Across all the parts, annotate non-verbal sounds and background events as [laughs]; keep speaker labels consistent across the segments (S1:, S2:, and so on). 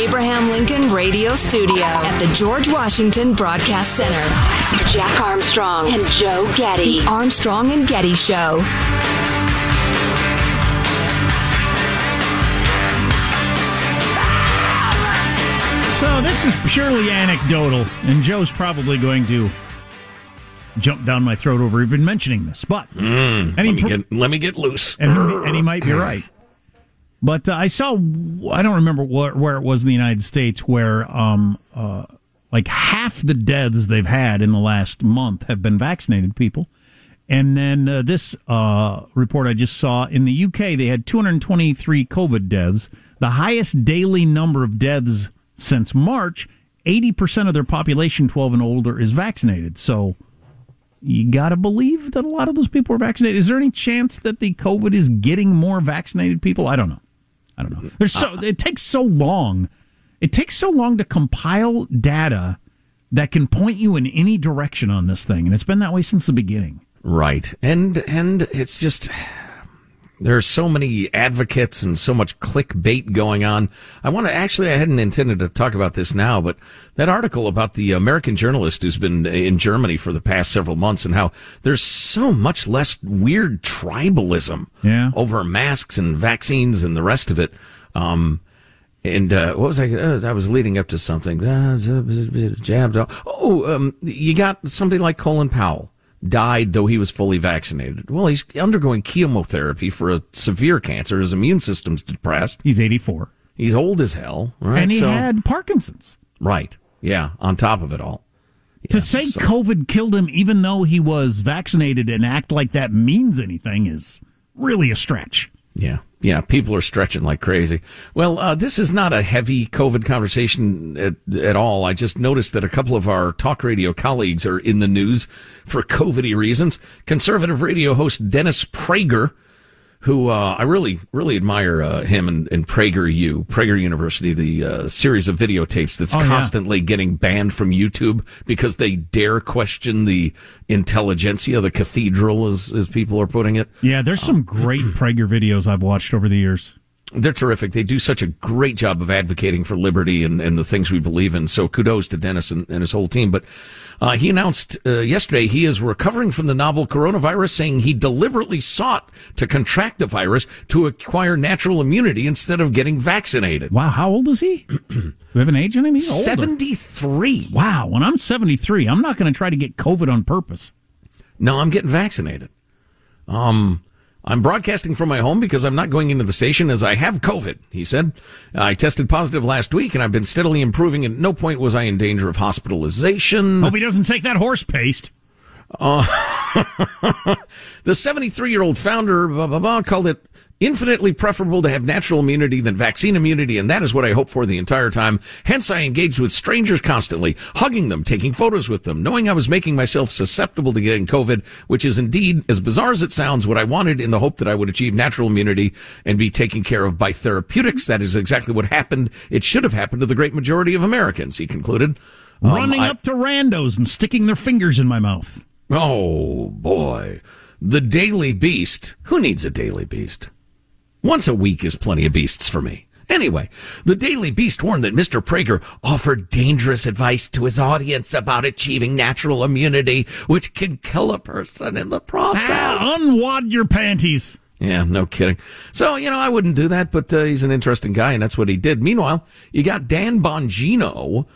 S1: Abraham Lincoln Radio Studio at the George Washington Broadcast Center,
S2: Jack Armstrong and Joe Getty.
S1: The Armstrong and Getty Show.
S3: So this is purely anecdotal, and Joe's probably going to jump down my throat over even mentioning this. But
S4: Mm,
S3: and he
S4: let, me
S3: pro-
S4: get, let me get loose.
S3: and and he might be [clears throat] right. But uh, I saw, I don't remember where, where it was in the United States, where um, uh, like half the deaths they've had in the last month have been vaccinated people. And then uh, this uh, report I just saw in the UK, they had 223 COVID deaths, the highest daily number of deaths since March. 80% of their population, 12 and older, is vaccinated. So you got to believe that a lot of those people are vaccinated. Is there any chance that the COVID is getting more vaccinated people? I don't know. I don't know. There's so it takes so long. It takes so long to compile data that can point you in any direction on this thing, and it's been that way since the beginning.
S4: Right. And and it's just there's so many advocates and so much clickbait going on. I want to actually I hadn't intended to talk about this now, but that article about the American journalist who's been in Germany for the past several months and how there's so much less weird tribalism
S3: Yeah.
S4: over masks and vaccines and the rest of it. Um and uh, what was I? Uh, I was leading up to something. Uh, jabs. Oh, um, you got somebody like Colin Powell died though he was fully vaccinated. Well, he's undergoing chemotherapy for a severe cancer. His immune system's depressed.
S3: He's 84.
S4: He's old as hell. Right?
S3: and he
S4: So-
S3: had Parkinson's.
S4: right. Yeah. On top of it all.
S3: to say
S4: so-
S3: COVID killed him, even though he was vaccinated, and act like that means anything is really a stretch.
S4: Yeah. Yeah. People are stretching like crazy. Well, uh, this is not a heavy COVID conversation at, at all. I just noticed that a couple of our talk radio colleagues are in the news for COVID reasons. Conservative radio host Dennis Prager, who uh, I really, really admire uh, him and, and PragerU, Prager University, the uh, series of videotapes that's
S3: Oh, yeah.
S4: constantly getting banned from YouTube because they dare question the intelligentsia, the cathedral, as, as people are putting it.
S3: Yeah, there's some great Prager videos I've watched over the years.
S4: They're terrific. They do such a great job of advocating for liberty and, and the things we believe in. So kudos to Dennis and, and his whole team. But uh, he announced uh, yesterday he is recovering from the novel coronavirus, saying he deliberately sought to contract the virus to acquire natural immunity instead of getting vaccinated.
S3: Wow, how old is he? [clears throat] Do we have an age on him? He's older.
S4: 73.
S3: Wow, when I'm 73, I'm not going to try to get COVID on purpose.
S4: No, I'm getting vaccinated. Um, I'm broadcasting from my home because I'm not going into the station as I have COVID, he said. I tested positive last week and I've been steadily improving. At no point was I in danger of hospitalization.
S3: Hope he doesn't take that horse paste.
S4: Uh, [laughs] the 73 year old founder blah, blah, blah, called it infinitely preferable to have natural immunity than vaccine immunity, and that is what I hope for the entire time. Hence, I engaged with strangers constantly, hugging them, taking photos with them, knowing I was making myself susceptible to getting COVID, which is indeed, as bizarre as it sounds, what I wanted in the hope that I would achieve natural immunity and be taken care of by therapeutics. That is exactly what happened. It should have happened to the great majority of Americans, he concluded.
S3: Um, Running I, up to randos and sticking their fingers in my mouth.
S4: Oh, boy. The Daily Beast. Who needs a Daily Beast? Once a week is plenty of beasts for me. Anyway, the Daily Beast warned that Mr. Prager offered dangerous advice to his audience about achieving natural immunity, which can kill a person in the process.
S3: Ah, unwad your panties.
S4: Yeah, no kidding. So, you know, I wouldn't do that, but uh, he's an interesting guy, and that's what he did. Meanwhile, you got Dan Bongino,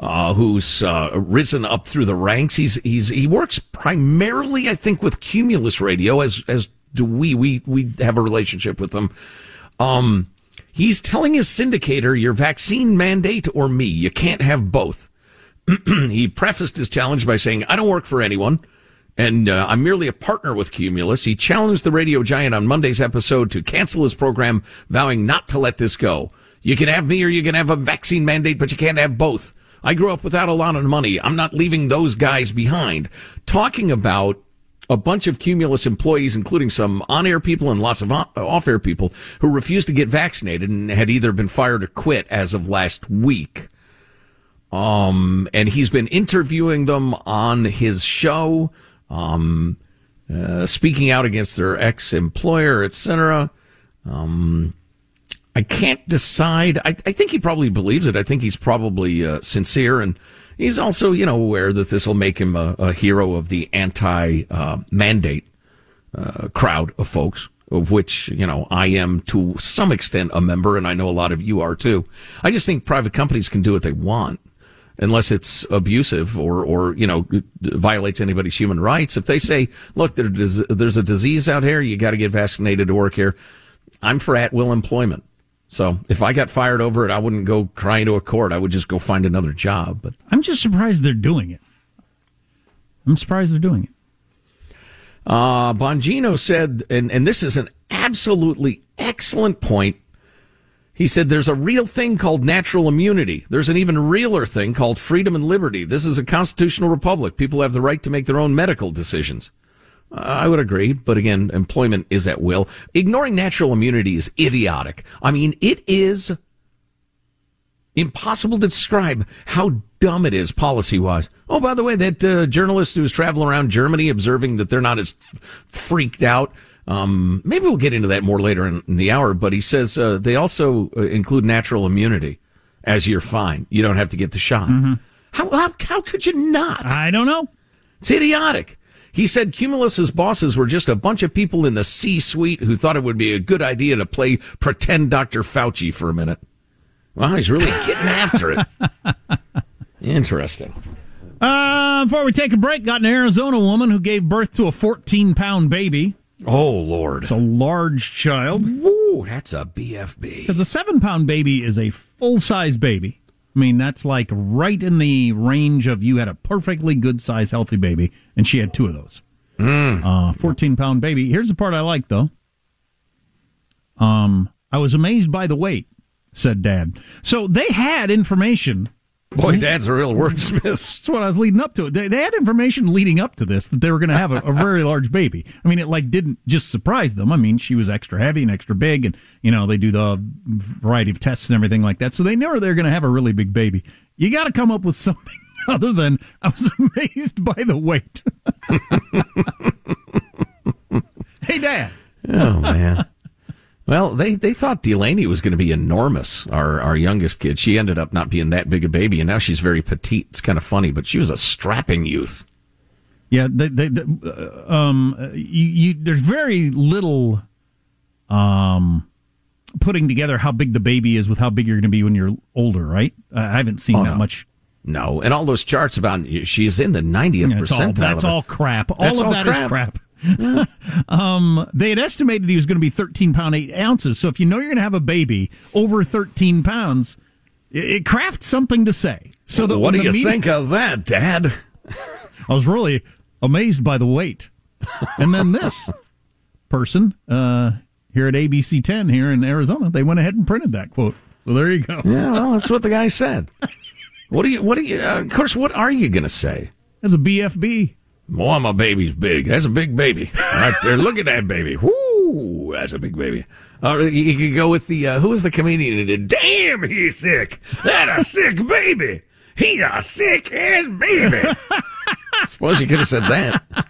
S4: uh, who's uh, risen up through the ranks. He's he's he works primarily, I think, with Cumulus Radio, as as do we. We we have a relationship with them. Um, he's telling his syndicator, "Your vaccine mandate or me. You can't have both." [clears throat] he prefaced his challenge by saying, "I don't work for anyone." And uh, I'm merely a partner with Cumulus. He challenged the radio giant on Monday's episode to cancel his program, vowing not to let this go. You can have me or you can have a vaccine mandate, but you can't have both. I grew up without a lot of money. I'm not leaving those guys behind. Talking about a bunch of Cumulus employees, including some on-air people and lots of off-air people who refused to get vaccinated and had either been fired or quit as of last week. Um, and he's been interviewing them on his show, um, uh, speaking out against their ex-employer, etc. Um, I can't decide. I, I, think he probably believes it. I think he's probably uh, sincere and He's also, you know, aware that this will make him a, a hero of the anti-mandate uh, crowd of folks, of which, you know, I am to some extent a member, and I know a lot of you are too. I just think private companies can do what they want unless it's abusive or, or you know, violates anybody's human rights. If they say, look, there's a disease out here, you got to get vaccinated to work here, I'm for at will employment. So if I got fired over it, I wouldn't go crying to a court. I would just go find another job. But
S3: I'm just surprised they're doing it. I'm surprised they're doing it.
S4: Uh, Bongino said, and, and this is an absolutely excellent point. He said there's a real thing called natural immunity. There's an even realer thing called freedom and liberty. This is a constitutional republic. People have the right to make their own medical decisions. I would agree, but again, employment is at will. Ignoring natural immunity is idiotic. I mean, it is impossible to describe how dumb it is policy wise. Oh, by the way, that uh, journalist who was traveling around Germany observing that they're not as freaked out. Um, maybe we'll get into that more later in, in the hour, but he says uh, they also uh, include natural immunity as you're fine. You don't have to get the shot. Mm-hmm. How, how, how could you not?
S3: I don't know.
S4: It's idiotic. He said Cumulus's bosses were just a bunch of people in the C-suite who thought it would be a good idea to play pretend Dr. Fauci for a minute. Wow, he's really getting after it. [laughs] Interesting.
S3: Uh, before we take a break, got an Arizona woman who gave birth to a 14 pound baby.
S4: Oh, Lord.
S3: It's a large child.
S4: Woo, that's a BFB.
S3: Because a seven pound baby is a full size baby. I mean, that's like right in the range of you had a perfectly good size, healthy baby, and she had two of those.
S4: Mm.
S3: Uh, 14 pound baby. Here's the part I like, though. Um, I was amazed by the weight, said Dad. So they had information
S4: Boy, hmm? Dad's a real wordsmith.
S3: That's what I was leading up to. They, they had information leading up to this that they were going to have a, a, very large baby. I mean, it like didn't just surprise them. I mean, she was extra heavy and extra big, and you know they do the variety of tests and everything like that. So they knew they were going to have a really big baby. You got to come up with something [laughs] other than I was amazed by the weight. [laughs] hey, Dad.
S4: Oh man. Well, they, they thought Delaney was going to be enormous, our, our youngest kid. She ended up not being that big a baby, and now she's very petite. It's kind of funny, but she was a strapping youth.
S3: Yeah, they, they, they, uh, um, you, you, there's very little um, putting together how big the baby is with how big you're going to be when you're older, right? I haven't seen
S4: Oh,
S3: that
S4: no.
S3: much.
S4: No, and all those charts about she's in the 90th
S3: That's all,
S4: percentile.
S3: that's all crap. All
S4: That's
S3: of
S4: all
S3: that is
S4: crap. [laughs]
S3: um, they had estimated he was going to be 13 pound 8 ounces. So if you know you're going to have a baby over 13 pounds, it, it crafts something to say. So that
S4: what do you
S3: media-
S4: think of that, Dad?
S3: I was really amazed by the weight. And then this person uh, here at ABC 10 here in Arizona, they went ahead and printed that quote. So there you go.
S4: Yeah, well, that's what the guy said. What do you? What do you? Uh, of course, what are you going to say?
S3: As a BFB.
S4: Boy, my baby's big. That's a big baby right there. Look at that baby. Whoo, that's a big baby. You, you could go with the uh, who was the comedian who did? Damn, he's thick. That a thick baby. He a thick ass baby. [laughs] Suppose you could have said that.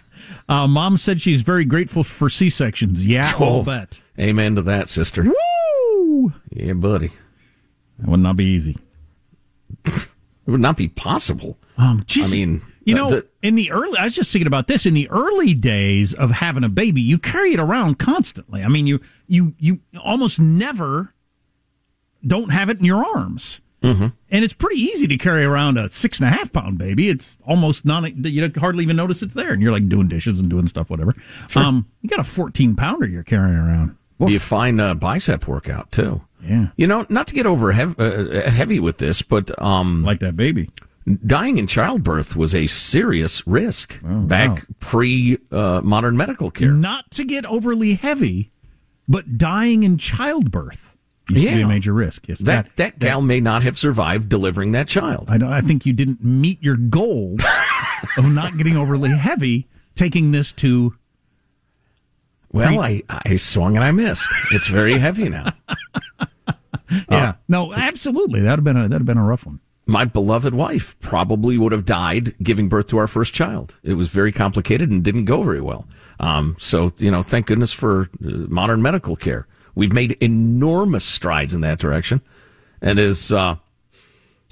S3: Uh, Mom said she's very grateful for C sections. Yeah,
S4: Oh.
S3: I'll bet.
S4: Amen to that, sister.
S3: Woo!
S4: Yeah, buddy.
S3: That would not be easy.
S4: It would not be possible.
S3: Um, geez,
S4: I mean,
S3: you know,
S4: the-
S3: in the early, I was just thinking about this. In the early days of having a baby, you carry it around constantly. I mean, you you you almost never don't have it in your arms, mm-hmm. and it's pretty easy to carry around a six and a half pound baby. It's almost non. You hardly even notice it's there, and you're like doing dishes and doing stuff, whatever. Um, you got a fourteen pounder you're carrying around.
S4: Be a fine uh, bicep workout too.
S3: Yeah,
S4: You know, not to get over hev- uh, heavy with this, but um,
S3: like that baby.
S4: Dying in childbirth was a serious risk back
S3: wow.
S4: pre uh, modern medical care.
S3: Not to get overly heavy, but dying in childbirth used to be
S4: Yeah.
S3: a major risk. Yes,
S4: That that gal may not have survived delivering that child.
S3: I, I think you didn't meet your goal [laughs] of not getting overly heavy taking this to.
S4: Well, I, I swung and I missed. It's very heavy now. [laughs]
S3: Yeah, no, absolutely. That'd have been a that'd have been a rough one.
S4: My beloved wife probably would have died giving birth to our first child. It was very complicated and didn't go very well. Um, so you know, thank goodness for uh, modern medical care. We've made enormous strides in that direction, and as uh,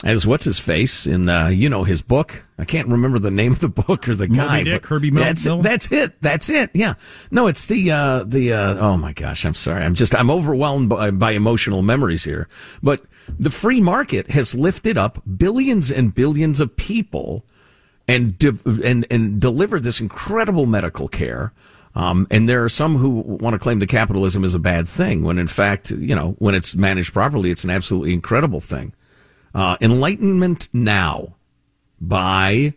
S4: as what's his face in uh, you know his book. I can't remember the name of the book or the
S3: Moby
S4: guy.
S3: Dick, Herbie Mil-
S4: That's it. That's it. That's it. Yeah. No, it's the uh, the uh, oh my gosh. I'm sorry. I'm just I'm overwhelmed by, by emotional memories here. But the free market has lifted up billions and billions of people and de- and and delivered this incredible medical care. Um, and there are some who want to claim that capitalism is a bad thing, when in fact, you know, when it's managed properly, it's an absolutely incredible thing. Uh, Enlightenment Now by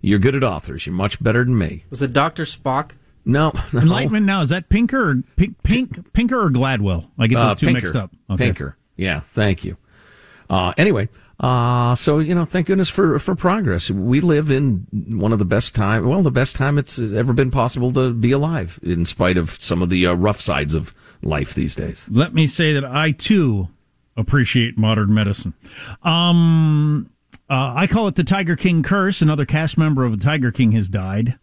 S4: You're Good at Authors. You're much better than me.
S5: Was it Dr. Spock?
S4: No, [laughs] no.
S3: Enlightenment now is that Pinker or Pink, Pink Pinker or Gladwell? I get those
S4: Uh,
S3: two
S4: Pinker.
S3: mixed up. Okay.
S4: Pinker. Yeah, thank you. Uh, anyway, uh, so you know, thank goodness for for progress. We live in one of the best time, well, the best time it's ever been possible to be alive, in spite of some of the uh, rough sides of life these days.
S3: Let me say that I too appreciate modern medicine. Um, uh, I call it the Tiger King curse. Another cast member of the Tiger King has died.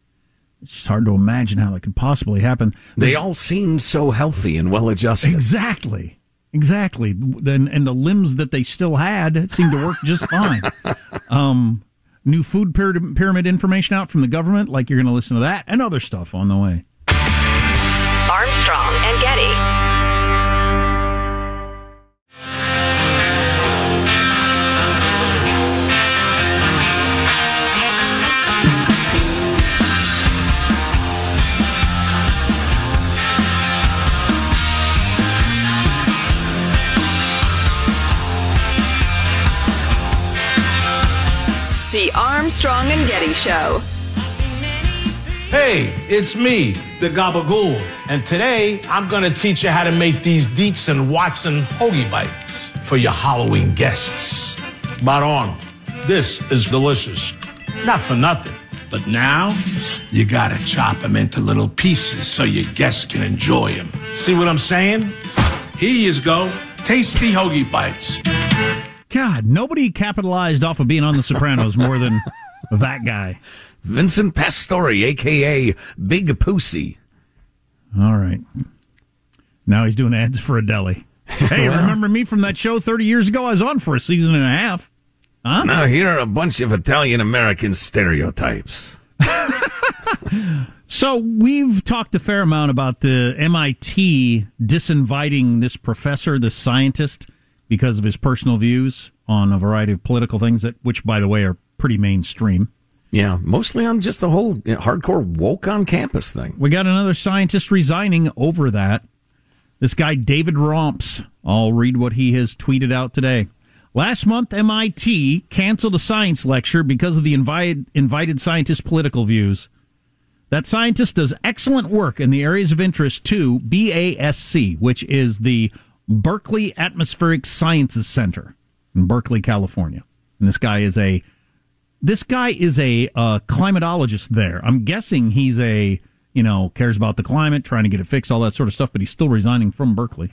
S3: It's just hard to imagine how that could possibly happen.
S4: They all seem so healthy and well adjusted.
S3: Exactly. Exactly. Then and the limbs that they still had seemed to work just fine. [laughs] Um, new food pyramid, pyramid information out from the government, like you're going to listen to that and other stuff on the way.
S2: Armstrong and Getty. The Armstrong and Getty Show.
S6: Hey, it's me, the Gabagool. And today, I'm gonna teach you how to make these Dietz and Watson hoagie bites for your Halloween guests. But on, this is delicious. Not for nothing. But now, you gotta chop them into little pieces so your guests can enjoy them. See what I'm saying? Here you go. Tasty hoagie bites.
S3: God, nobody capitalized off of being on The Sopranos more than [laughs] that guy.
S4: Vincent Pastore, aka Big Pussy.
S3: All right. Now he's doing ads for a deli. Hey, [laughs] remember me from that show 30 years ago? I was on for a season and a half. Huh?
S4: Now, here are a bunch of Italian American stereotypes. [laughs]
S3: So we've talked a fair amount about the MIT disinviting this professor, this scientist, because of his personal views on a variety of political things that, which, by the way, are pretty mainstream.
S4: Yeah, mostly on just the whole hardcore woke on campus thing.
S3: We got another scientist resigning over that. This guy, David Romps. I'll read what he has tweeted out today. Last month, MIT canceled a science lecture because of the invited, invited scientist's political views. That scientist does excellent work in the areas of interest to BASC, which is the Berkeley Atmospheric Sciences Center in Berkeley, California. And this guy is a this guy is a uh, climatologist there. I'm guessing he's a you know cares about the climate, trying to get it fixed, all that sort of stuff. But he's still resigning from Berkeley.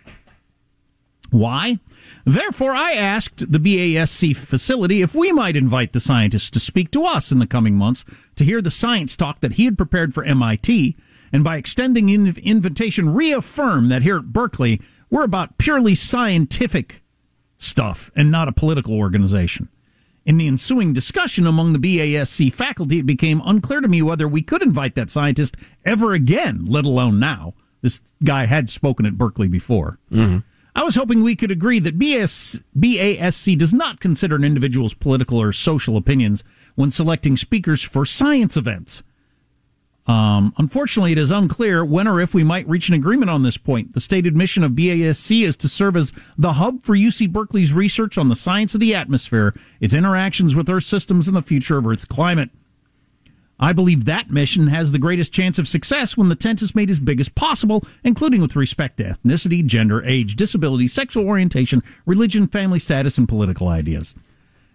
S3: Why? Therefore, I asked the BASC facility if we might invite the scientists to speak to us in the coming months to hear the science talk that he had prepared for MIT, and by extending the invitation, reaffirm that here at Berkeley, we're about purely scientific stuff and not a political organization. In the ensuing discussion among the BASC faculty, it became unclear to me whether we could invite that scientist ever again, let alone now. This guy had spoken at Berkeley before. Mm-hmm. I was hoping we could agree that BS, BASC does not consider an individual's political or social opinions when selecting speakers for science events. Um, unfortunately, it is unclear when or if we might reach an agreement on this point. The stated mission of BASC is to serve as the hub for UC Berkeley's research on the science of the atmosphere, its interactions with Earth systems, and the future of Earth's climate. I believe that mission has the greatest chance of success when the tent is made as big as possible, including with respect to ethnicity, gender, age, disability, sexual orientation, religion, family status, and political ideas.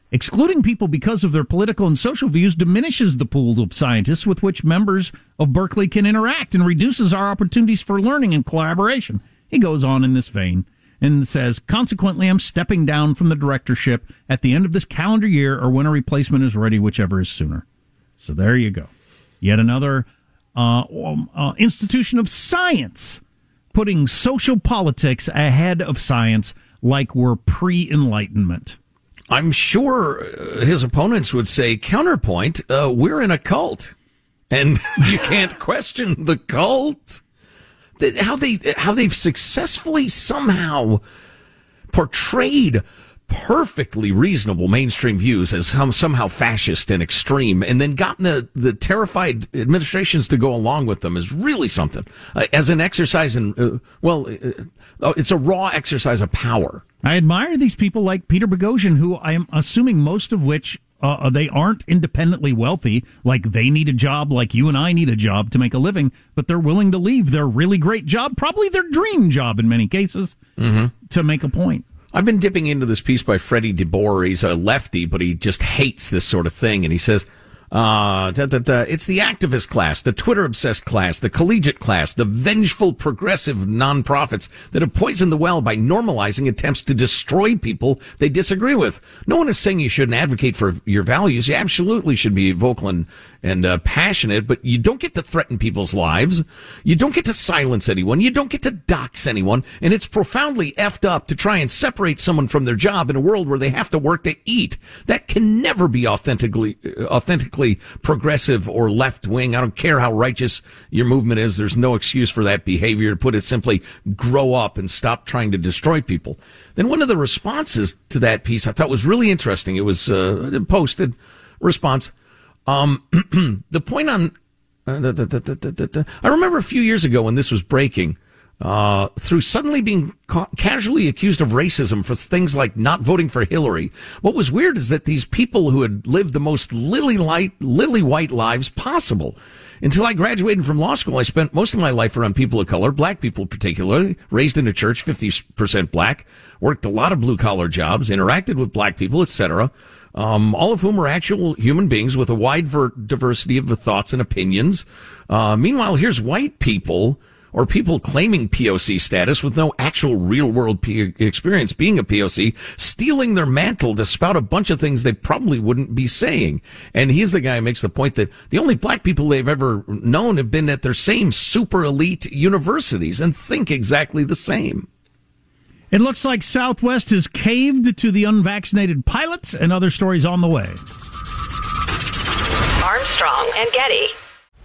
S3: Excluding people because of their political and social views diminishes the pool of scientists with which members of Berkeley can interact and reduces our opportunities for learning and collaboration. He goes on in this vein and says, consequently, I'm stepping down from the directorship at the end of this calendar year or when a replacement is ready, whichever is sooner. So there you go. Yet another uh, um, uh, institution of science putting social politics ahead of science like we're pre enlightenment.
S4: I'm sure uh, his opponents would say, counterpoint, uh, we're in a cult. And [laughs] you can't question the cult. How they how they've successfully somehow portrayed perfectly reasonable mainstream views as somehow fascist and extreme, and then gotten the, the terrified administrations to go along with them is really something. Uh, as an exercise in, uh, well, uh, uh it's a raw exercise of power.
S3: I admire these people like Peter Boghossian, who I am assuming most of which uh, uh, they aren't independently wealthy, like they need a job, like you and I need a job to make a living, but they're willing to leave their really great job, probably their dream job in many cases, mm-hmm. to make a point.
S4: I've been dipping into this piece by Freddie DeBoer. He's a lefty, but he just hates this sort of thing. And he says, uh, da, da, da. It's the activist class, the Twitter obsessed class, the collegiate class, the vengeful progressive nonprofits that have poisoned the well by normalizing attempts to destroy people they disagree with. No one is saying you shouldn't advocate for your values. You absolutely should be vocal and, and uh, passionate, but you don't get to threaten people's lives. You don't get to silence anyone. You don't get to dox anyone. And it's profoundly effed up to try and separate someone from their job in a world where they have to work to eat. That can never be authentically, uh, authentically progressive or left wing. I don't care how righteous your movement is. There's no excuse for that behavior. To put it simply, grow up and stop trying to destroy people. Then one of the responses to that piece I thought was really interesting. It was uh, posted response. Um, [clears throat] the point on, uh, da, da, da, I remember a few years ago when this was breaking, uh, through suddenly being ca- casually accused of racism for things like not voting for Hillary. What was weird is that these people who had lived the most lily light, lily white lives possible. Until I graduated from law school, I spent most of my life around people of color, black people particularly, raised in a church, 50% black, worked a lot of blue collar jobs, interacted with black people, etc. Um, all of whom are actual human beings with a wide ver- diversity of thoughts and opinions. Uh, meanwhile, here's white people or people claiming POC status with no actual real world P- experience being a POC, stealing their mantle to spout a bunch of things they probably wouldn't be saying. And he's the guy who makes the point that the only black people they've ever known have been at their same super elite universities and think exactly the same.
S3: It looks like Southwest has caved to the unvaccinated pilots and other stories on the way.
S2: Armstrong and Getty.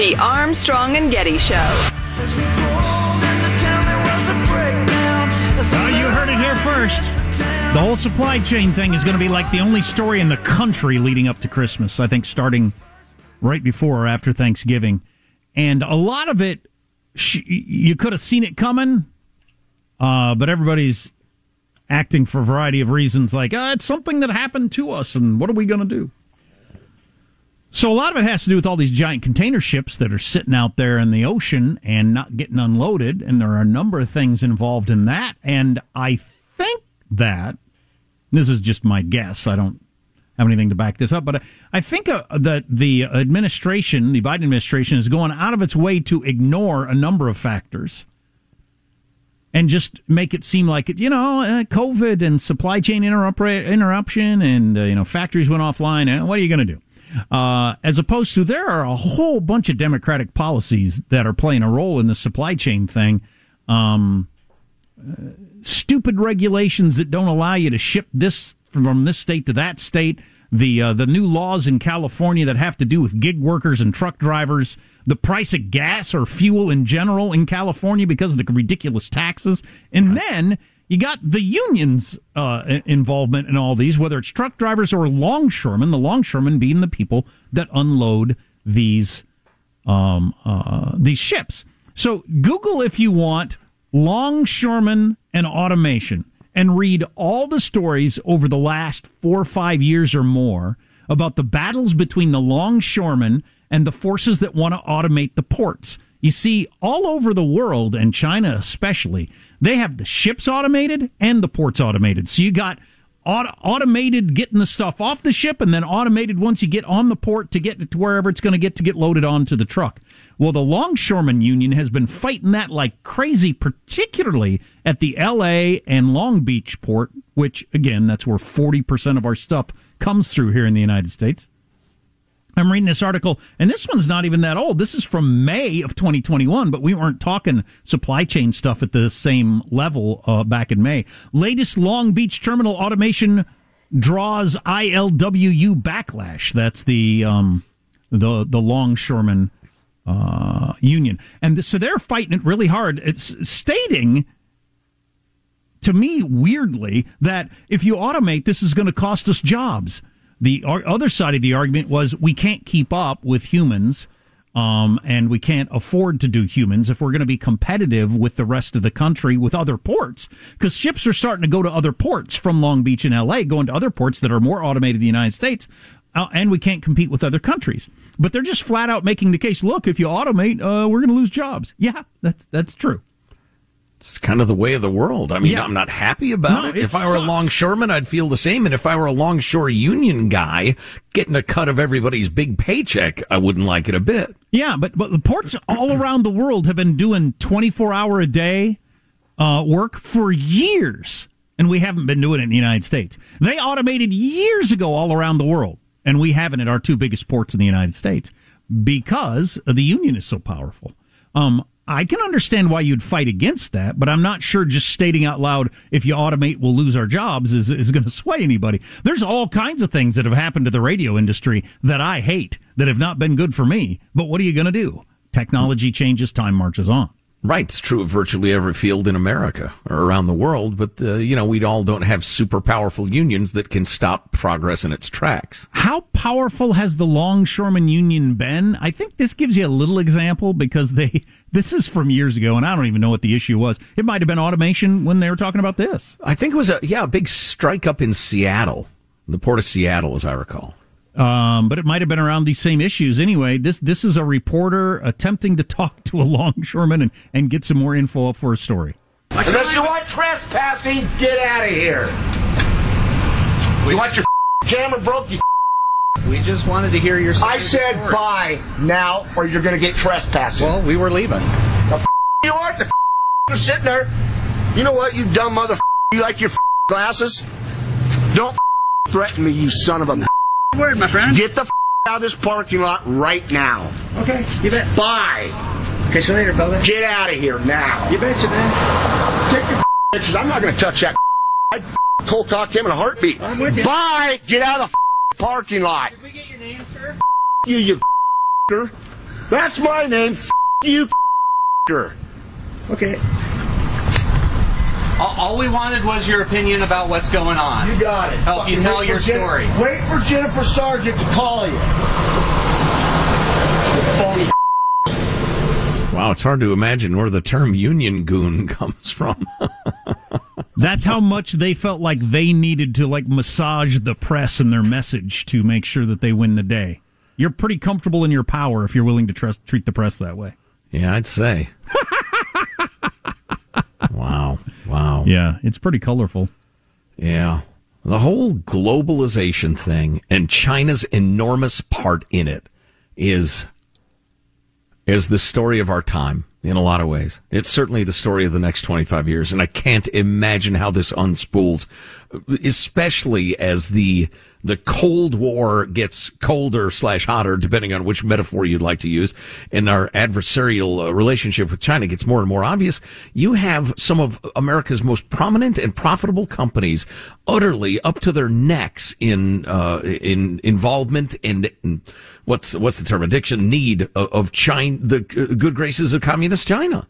S2: The Armstrong and Getty Show.
S3: Well, you heard it here first. The whole supply chain thing is going to be like the only story in the country leading up to Christmas. I think starting right before or after Thanksgiving, and a lot of it you could have seen it coming, uh, but everybody's acting for a variety of reasons. Like uh, it's something that happened to us, and what are we going to do? So a lot of it has to do with all these giant container ships that are sitting out there in the ocean and not getting unloaded, and there are a number of things involved in that. And I think that this is just my guess. I don't have anything to back this up, but I think uh, that the administration, the Biden administration, is going out of its way to ignore a number of factors and just make it seem like it, you know, uh, COVID and supply chain interrupt- interruption, and uh, you know, factories went offline. And what are you going to do? Uh, as opposed to there are a whole bunch of democratic policies that are playing a role in the supply chain thing. Um, uh, stupid regulations that don't allow you to ship this from this state to that state. the uh, the new laws in California that have to do with gig workers and truck drivers, the price of gas or fuel in general in California because of the ridiculous taxes, and then you got the unions uh, involvement in all these, whether it's truck drivers or longshoremen. The longshoremen being the people that unload these um, uh, these ships. So Google if you want longshoremen and automation and read all the stories over the last four or five years or more about the battles between the longshoremen and the forces that want to automate the ports. You see, all over the world, and China especially, they have the ships automated and the ports automated. So you got auto- automated getting the stuff off the ship and then automated once you get on the port to get to wherever it's going to get to get loaded onto the truck. Well, the Longshoremen Union has been fighting that like crazy, particularly at the LA and Long Beach port, which again, that's where 40% of our stuff comes through here in the United States. I'm reading this article, and this one's not even that old. This is from May of 2021, but we weren't talking supply chain stuff at the same level uh, back in May. Latest Long Beach terminal automation draws ILWU backlash. That's the um, the the longshoreman uh, union, and so they're fighting it really hard. It's stating to me weirdly that if you automate, this is going to cost us jobs. The other side of the argument was we can't keep up with humans. Um, and we can't afford to do humans if we're going to be competitive with the rest of the country with other ports. Because ships are starting to go to other ports from Long Beach and LA, going to other ports that are more automated in the United States. Uh, and we can't compete with other countries. But they're just flat out making the case look, if you automate, uh, we're going to lose jobs. Yeah, that's, that's true.
S4: It's kind of the way of the world. I mean, yeah. I'm not happy about
S3: no,
S4: it.
S3: it.
S4: If I were a longshoreman, I'd feel the same. And if I were a longshore union guy getting a cut of everybody's big paycheck, I wouldn't like it a bit.
S3: Yeah, but, but the ports all around the world have been doing 24 hour a day uh, work for years. And we haven't been doing it in the United States. They automated years ago all around the world. And we haven't at our two biggest ports in the United States because the union is so powerful. Um, I can understand why you'd fight against that, but I'm not sure just stating out loud, if you automate, we'll lose our jobs is, is going to sway anybody. There's all kinds of things that have happened to the radio industry that I hate that have not been good for me. But what are you going to do? Technology changes, time marches on.
S4: Right, it's true of virtually every field in America or around the world, but uh, you know we all don't have super powerful unions that can stop progress in its tracks.
S3: How powerful has the Longshoreman Union been? I think this gives you a little example because they [laughs] this is from years ago, and I don't even know what the issue was. It might have been automation when they were talking about this.
S4: I think it was a yeah a big strike up in Seattle, the port of Seattle, as I recall.
S3: Um, but it might have been around these same issues anyway. This this is a reporter attempting to talk to a [laughs] longshoreman and, and get some more info for a story.
S7: Unless you want trespassing, get out of here. You want your [laughs] camera broke? You [laughs]
S8: we just wanted to hear your.
S7: I said story. bye now, or you're going to get trespassing.
S8: Well, we were leaving.
S7: The you are the you're sitting there. You know what, you dumb mother. You like your glasses? Don't threaten me, you son of a
S8: word, my friend.
S7: Get the f- out of this parking lot right now.
S8: Okay, you bet.
S7: Bye.
S8: Catch you later, brother.
S7: Get out of here now.
S8: You betcha, man.
S7: Take your f- pictures. I'm not going to touch that. I'd f- cold cock him in a heartbeat.
S8: I'm with you.
S7: Bye. Get out of the f- parking lot.
S8: Did we get your name, sir?
S7: F- you, you f- That's my name. F- you, f-
S8: Okay. All we wanted was your opinion about what's going on.
S7: You got it.
S8: Help you tell your
S7: Jen-
S8: story.
S7: Wait for Jennifer Sargent to call you. Phony.
S4: Wow, it's hard to imagine where the term union goon [laughs] comes from.
S3: That's how much they felt like they needed to like massage the press and their message to make sure that they win the day. You're pretty comfortable in your power if you're willing to trust, treat the press that way.
S4: Yeah, I'd say. [laughs] wow.
S3: Yeah, it's pretty colorful.
S4: Yeah. The whole globalization thing and China's enormous part in it is is the story of our time in a lot of ways. It's certainly the story of the next 25 years and I can't imagine how this unspools especially as the the Cold War gets colder slash hotter, depending on which metaphor you'd like to use, and our adversarial uh, relationship with China gets more and more obvious, you have some of America's most prominent and profitable companies utterly up to their necks in uh, in involvement and, and what's what's the term addiction need of, of China, the good graces of communist China.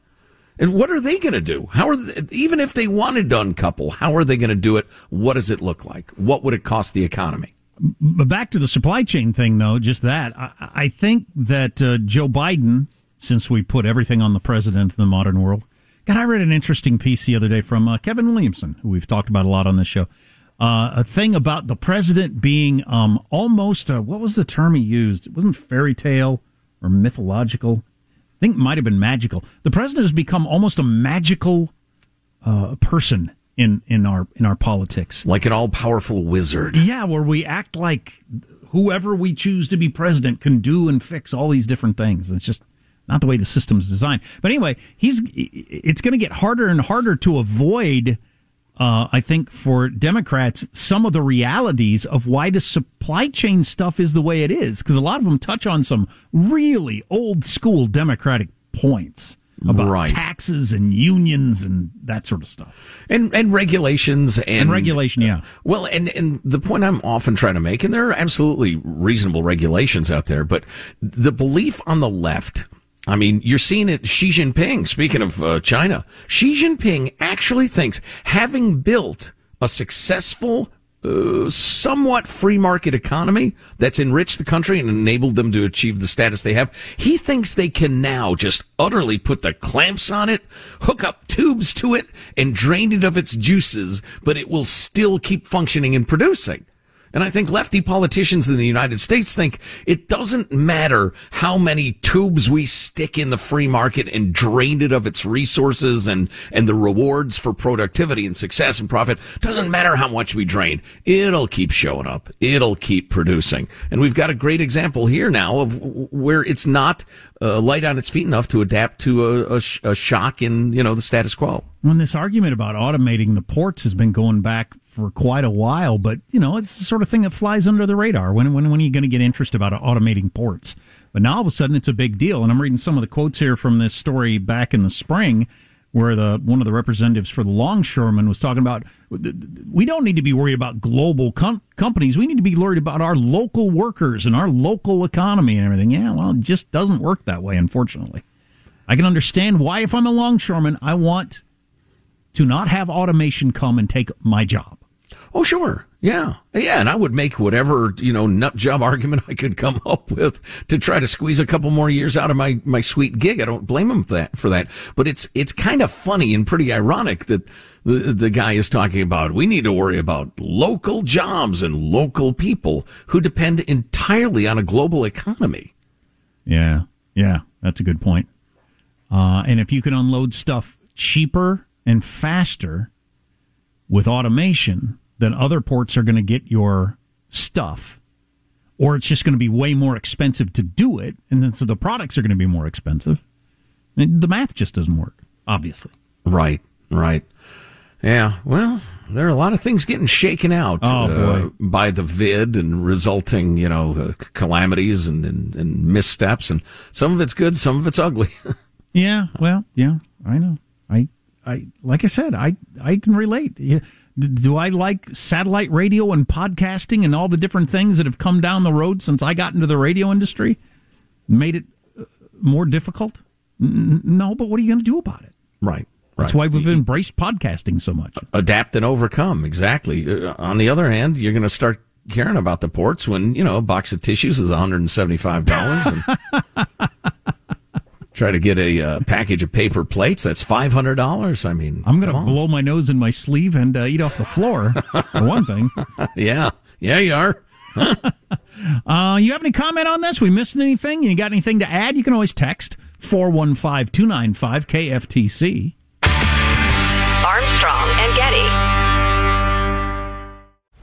S4: And what are they going to do? How are they, even if they wanted to uncouple? How are they going to do it? What does it look like? What would it cost the economy?
S3: But back to the supply chain thing, though, just that I, I think that uh, Joe Biden, since we put everything on the president in the modern world, God, I read an interesting piece the other day from uh, Kevin Williamson, who we've talked about a lot on this show. Uh, a thing about the president being um, almost a, what was the term he used? It wasn't fairy tale or mythological. I think might have been magical. The president has become almost a magical uh, person in in our in our politics,
S4: like an all powerful wizard.
S3: Yeah, where we act like whoever we choose to be president can do and fix all these different things. It's just not the way the system's designed. But anyway, he's it's going to get harder and harder to avoid. Uh, I think for Democrats, some of the realities of why the supply chain stuff is the way it is, because a lot of them touch on some really old school Democratic points about
S4: Right.
S3: taxes and unions and that sort of stuff.
S4: and and regulations and,
S3: And regulation, yeah.
S4: Well, and and the point I'm often trying to make, and there are absolutely reasonable regulations out there, but the belief on the left. I mean, you're seeing it. Xi Jinping, speaking of uh, China, Xi Jinping actually thinks having built a successful, uh, somewhat free market economy that's enriched the country and enabled them to achieve the status they have, he thinks they can now just utterly put the clamps on it, hook up tubes to it, and drain it of its juices, but it will still keep functioning and producing. And I think lefty politicians in the United States think it doesn't matter how many tubes we stick in the free market and drain it of its resources and, and the rewards for productivity and success and profit. Doesn't matter how much we drain. It'll keep showing up. It'll keep producing. And we've got a great example here now of where it's not uh, light on its feet enough to adapt to a, a, sh- a shock in, you know, the status quo.
S3: When this argument about automating the ports has been going back for quite a while, but you know, it's the sort of thing that flies under the radar. When when when are you going to get interest about automating ports? But now all of a sudden it's a big deal. And I'm reading some of the quotes here from this story back in the spring where the one of the representatives for the longshoremen was talking about we don't need to be worried about global com- companies. We need to be worried about our local workers and our local economy and everything. Yeah, well, it just doesn't work that way, unfortunately. I can understand why, if I'm a longshoreman, I want to not have automation come and take my job.
S4: Oh, sure. Yeah. Yeah. And I would make whatever, you know, nut job [laughs] argument I could come up with to try to squeeze a couple more years out of my, my sweet gig. I don't blame him for that, for that. But it's, it's kind of funny and pretty ironic that the, the guy is talking about we need to worry about local jobs and local people who depend entirely on a global economy.
S3: Yeah, yeah, that's a good point. Uh, and if you can unload stuff cheaper and faster with automation, then other ports are going to get your stuff, or it's just going to be way more expensive to do it, and then so the products are going to be more expensive. And the math just doesn't work, obviously.
S4: Right. Right. Yeah. Well, there are a lot of things getting shaken out
S3: Oh,
S4: uh, by the vid and resulting, you know, uh, calamities and, and, and missteps. And some of it's good, some of it's ugly. [laughs]
S3: Yeah, well, yeah, I know. I, I, like I said, I, I can relate. Yeah. Do I like satellite radio and podcasting and all the different things that have come down the road since I got into the radio industry? Made it uh, more difficult? N- no, but what are you going to do about it?
S4: right.
S3: That's why we've embraced podcasting so much.
S4: adapt and overcome. Exactly. Uh, on the other hand, you're going to start caring about the ports when, you know, a box of tissues is $175 and [laughs] try to get a uh, package of paper plates. That's $500. I mean,
S3: I'm going
S4: come
S3: to
S4: on.
S3: blow my nose in my sleeve and uh, eat off the floor, for one thing. [laughs]
S4: yeah. Yeah, you are. [laughs]
S3: Uh, you have any comment on this? We missed anything? You got anything to add? You can always text 415 295 KFTC.
S2: Armstrong and Getty.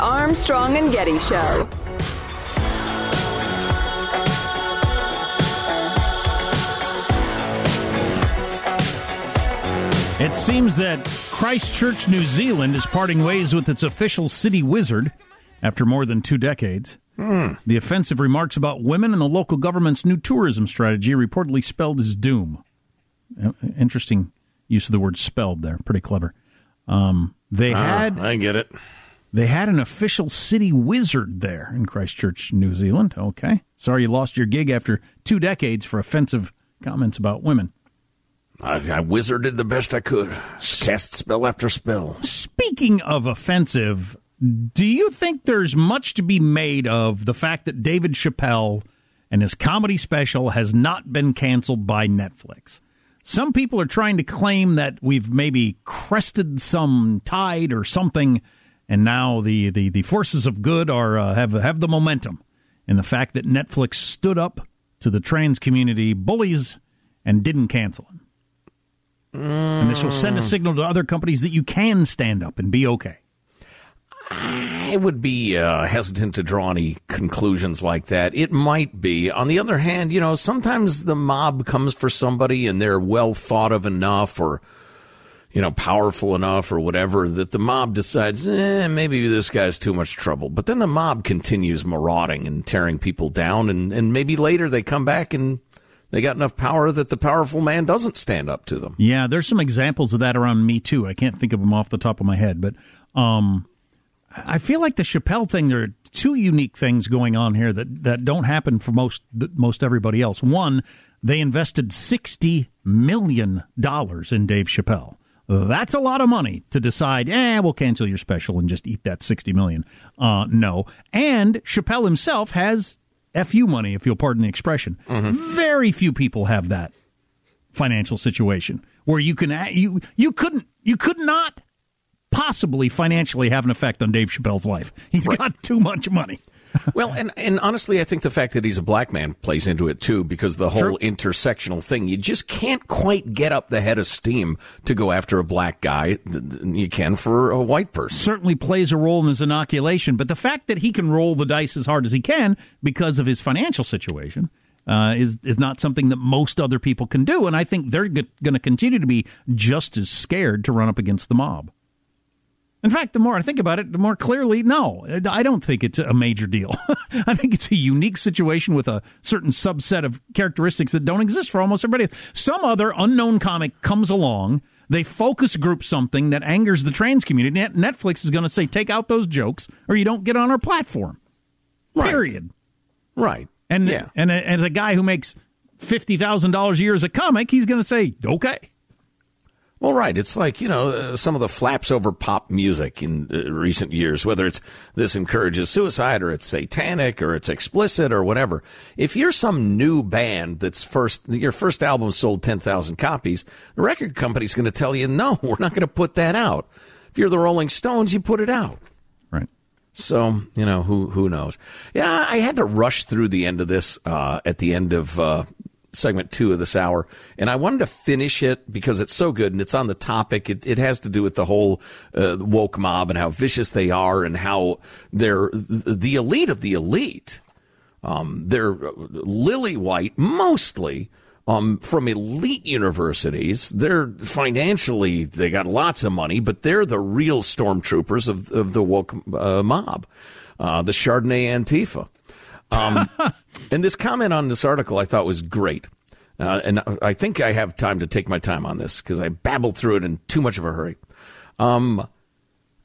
S2: Armstrong and Getty Show.
S3: It seems that Christchurch, New Zealand is parting ways with its official city wizard after more than two decades. The offensive remarks about women and the local government's new tourism strategy reportedly spelled his doom. Uh, Interesting use of the word spelled there. Pretty clever. Um, they
S4: Ah,
S3: had
S4: I get it.
S3: They had an official city wizard there in Christchurch, New Zealand. Okay. Sorry you lost your gig after two decades for offensive comments about women.
S4: I, I wizarded the best I could. Cast spell after spell.
S3: Speaking of offensive, do you think there's much to be made of the fact that David Chappelle and his comedy special has not been canceled by Netflix? Some people are trying to claim that we've maybe crested some tide or something, and now the, the, the forces of good are uh, have have the momentum And the fact that Netflix stood up to the trans community bullies and didn't cancel him. And this will send a signal to other companies that you can stand up and be okay.
S4: I would be uh, hesitant to draw any conclusions like that. It might be. On the other hand, you know, sometimes the mob comes for somebody and they're well thought of enough or, you know, powerful enough or whatever that the mob decides, eh, maybe this guy's too much trouble. But then the mob continues marauding and tearing people down, and, and maybe later they come back and they got enough power that the powerful man doesn't stand up to them.
S3: Yeah, there's some examples of that around me too. I can't think of them off the top of my head, but um, I feel like the Chappelle thing. There are two unique things going on here that, that don't happen for most most everybody else. One, they invested sixty million dollars in Dave Chappelle. That's a lot of money to decide. Eh, we'll cancel your special and just eat that sixty million. Uh, no, and Chappelle himself has fu money, if you'll pardon the expression. Very few people have that financial situation where you can you you couldn't you could not possibly financially have an effect on Dave Chappelle's life. He's got too much money.
S4: Well, and, and honestly, I think the fact that he's a black man plays into it too, because the whole intersectional thing, you just can't quite get up the head of steam to go after a black guy than you can for a white person.
S3: Certainly plays a role in his inoculation, but the fact that he can roll the dice as hard as he can because of his financial situation. Uh, is is not something that most other people can do, and I think they're g- going to continue to be just as scared to run up against the mob. In fact, the more I think about it, the more clearly, no, I don't think it's a major deal. [laughs] I think it's a unique situation with a certain subset of characteristics that don't exist for almost everybody. Some other unknown comic comes along, they focus group something that angers the trans community. Net- Netflix is going to say, take out those jokes or you don't get on our platform.
S4: Right.
S3: Period.
S4: Right.
S3: And,
S4: Yeah.
S3: and as a guy who makes $50,000 a year as a comic, he's going to say, okay.
S4: Well, right. It's like, you know, uh, some of the flaps over pop music in uh, recent years, whether it's this encourages suicide or it's satanic or it's explicit or whatever. If you're some new band that's first, your first album sold 10,000 copies, the record company's going to tell you, no, [laughs] we're not going to put that out. If you're the Rolling Stones, you put it out.
S3: Right.
S4: So, you know, who, who knows? Yeah, I had to rush through the end of this, uh, at the end of, uh, segment two of this hour, and I wanted to finish it because it's so good and it's on the topic. It, it has to do with the whole uh, woke mob and how vicious they are and how they're the elite of the elite. Um, they're lily white mostly. Um, from elite universities, they're financially they got lots of money, but they're the real stormtroopers of of the woke uh, mob, uh, the Chardonnay Antifa. Um, [laughs] and this comment on this article I thought was great. Uh, and I think I have time to take my time on this because I babbled through it in too much of a hurry. Um,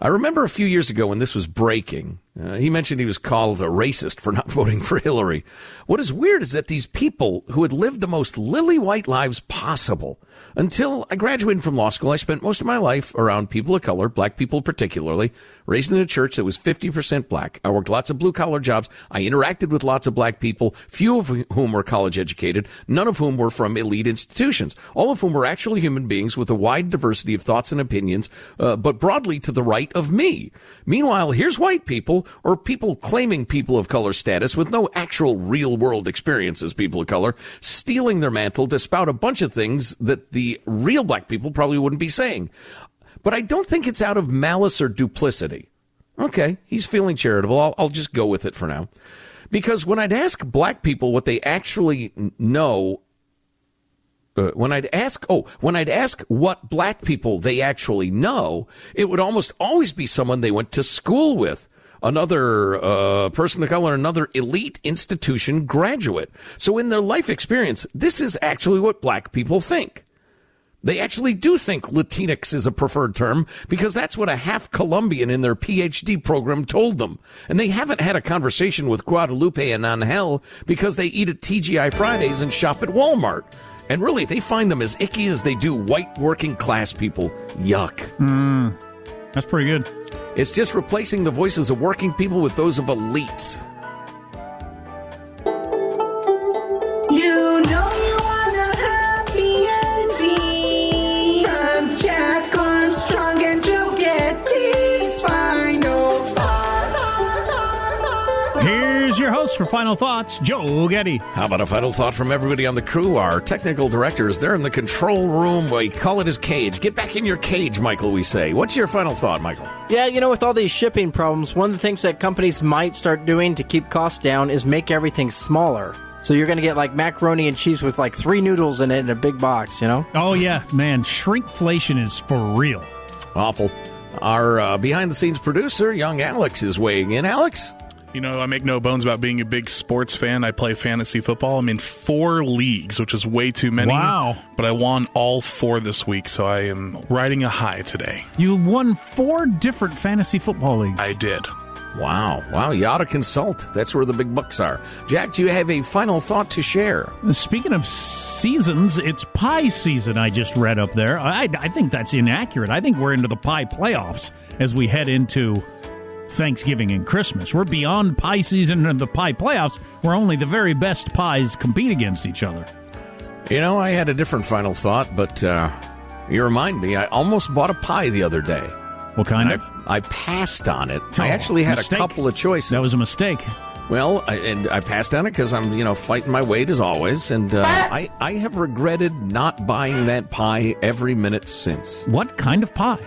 S4: I remember a few years ago when this was breaking, uh, he mentioned he was called a racist for not [laughs] voting for Hillary. What is weird is that these people who had lived the most lily white lives possible until I graduated from law school, I spent most of my life around people of color, black people particularly, raised in a church that was 50% black. I worked lots of blue collar jobs. I interacted with lots of black people, few of whom were college educated, none of whom were from elite institutions, all of whom were actually human beings with a wide diversity of thoughts and opinions, uh, but broadly to the right of me. Meanwhile, here's white people or people claiming people of color status with no actual real world experience as people of color, stealing their mantle to spout a bunch of things that the real black people probably wouldn't be saying. But I don't think it's out of malice or duplicity. Okay, he's feeling charitable. I'll, I'll just go with it for now. Because when I'd ask black people what they actually know, uh, when I'd ask, oh, when I'd ask what black people they actually know, it would almost always be someone they went to school with. Another uh, person of color, another elite institution graduate. So, in their life experience, this is actually what black people think. They actually do think Latinx is a preferred term because that's what a half Colombian in their PhD program told them. And they haven't had a conversation with Guadalupe and Angel because they eat at TGI Fridays and shop at Walmart. And really, they find them as icky as they do white working class people. Yuck.
S3: Mm, that's pretty good.
S4: It's just replacing the voices of working people with those of elites.
S3: Host for Final Thoughts, Joe Getty.
S4: How about a final thought from everybody on the crew? Our technical directors, they're in the control room. We call it his cage. Get back in your cage, Michael, we say. What's your final thought, Michael?
S9: Yeah, you know, with all these shipping problems, one of the things that companies might start doing to keep costs down is make everything smaller. So you're going to get like macaroni and cheese with like three noodles in it in a big box, you know?
S3: Oh yeah, man, shrinkflation is for real.
S4: Awful. Our uh, behind the scenes producer, young Alex, is weighing in. Alex?
S10: You know, I make no bones about being a big sports fan. I play fantasy football. I'm in four leagues, which is way too many.
S3: Wow.
S10: But I won all four this week, so I am riding a high today.
S3: You won four different fantasy football leagues.
S10: I did.
S4: Wow. Wow. You ought to consult. That's where the big bucks are. Jack, do you have a final thought to share?
S3: Speaking of seasons, it's pie season. I just read up there. I, I think that's inaccurate. I think we're into the pie playoffs as we head into Thanksgiving and Christmas. We're beyond pie season and the pie playoffs, where only the very best pies compete against each other.
S4: You know, I had a different final thought, but uh, you remind me, I almost bought a pie the other day.
S3: What kind
S4: And
S3: of?
S4: I, I passed on it.
S3: Oh,
S4: I actually had
S3: mistake.
S4: a couple of choices.
S3: That was a mistake.
S4: Well, I, and I passed on it because I'm, you know, fighting my weight as always, and uh, I, I have regretted not buying that pie every minute since.
S3: What kind of pie?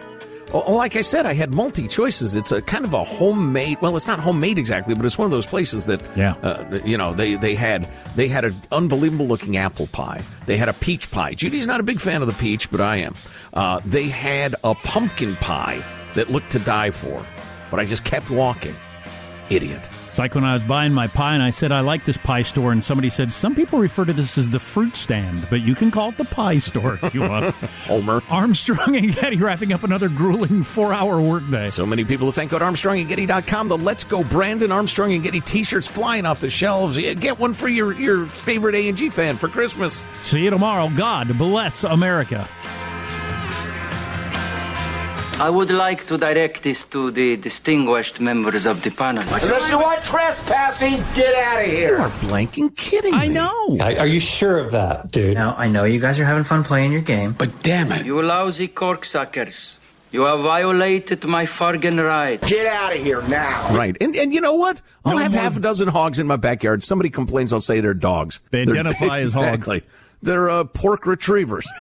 S4: Oh, like I said, I had multi choices. It's a kind of a homemade. Well, it's not homemade exactly, but it's one of those places that,
S3: Yeah.
S4: uh, you know, they they had they had an unbelievable looking apple pie. They had a peach pie. Judy's not a big fan of the peach, but I am. Uh, they had a pumpkin pie that looked to die for, but I just kept walking. Idiot.
S3: It's like when I was buying my pie and I said I like this pie store, and somebody said some people refer to this as the fruit stand, but you can call it the pie store if you want. [laughs]
S4: Homer.
S3: Armstrong and Getty wrapping up another grueling four-hour workday.
S4: So many people to thank. Go to ArmstrongandGetty.com. The Let's Go Brandon Armstrong and Getty T-shirts flying off the shelves. Yeah, Get one for your your favorite A and G fan for Christmas.
S3: See you tomorrow. God bless America.
S11: I would like to direct this to the distinguished members of the panel.
S7: Unless you want trespassing, get out of here.
S4: You are blanking kidding me.
S3: I know.
S12: Are you sure of that, dude?
S13: Now, I know you guys are having fun playing your game,
S12: But damn it.
S11: You lousy corksuckers. You have violated my Fargan right.
S7: Get out of here now.
S4: Right, and and you know what? I'll
S3: No
S4: have
S3: more-
S4: half a dozen hogs in my backyard. Somebody complains, I'll say they're dogs.
S3: They
S4: They're-
S3: identify as hogs.
S4: exactly. They're uh, pork retrievers.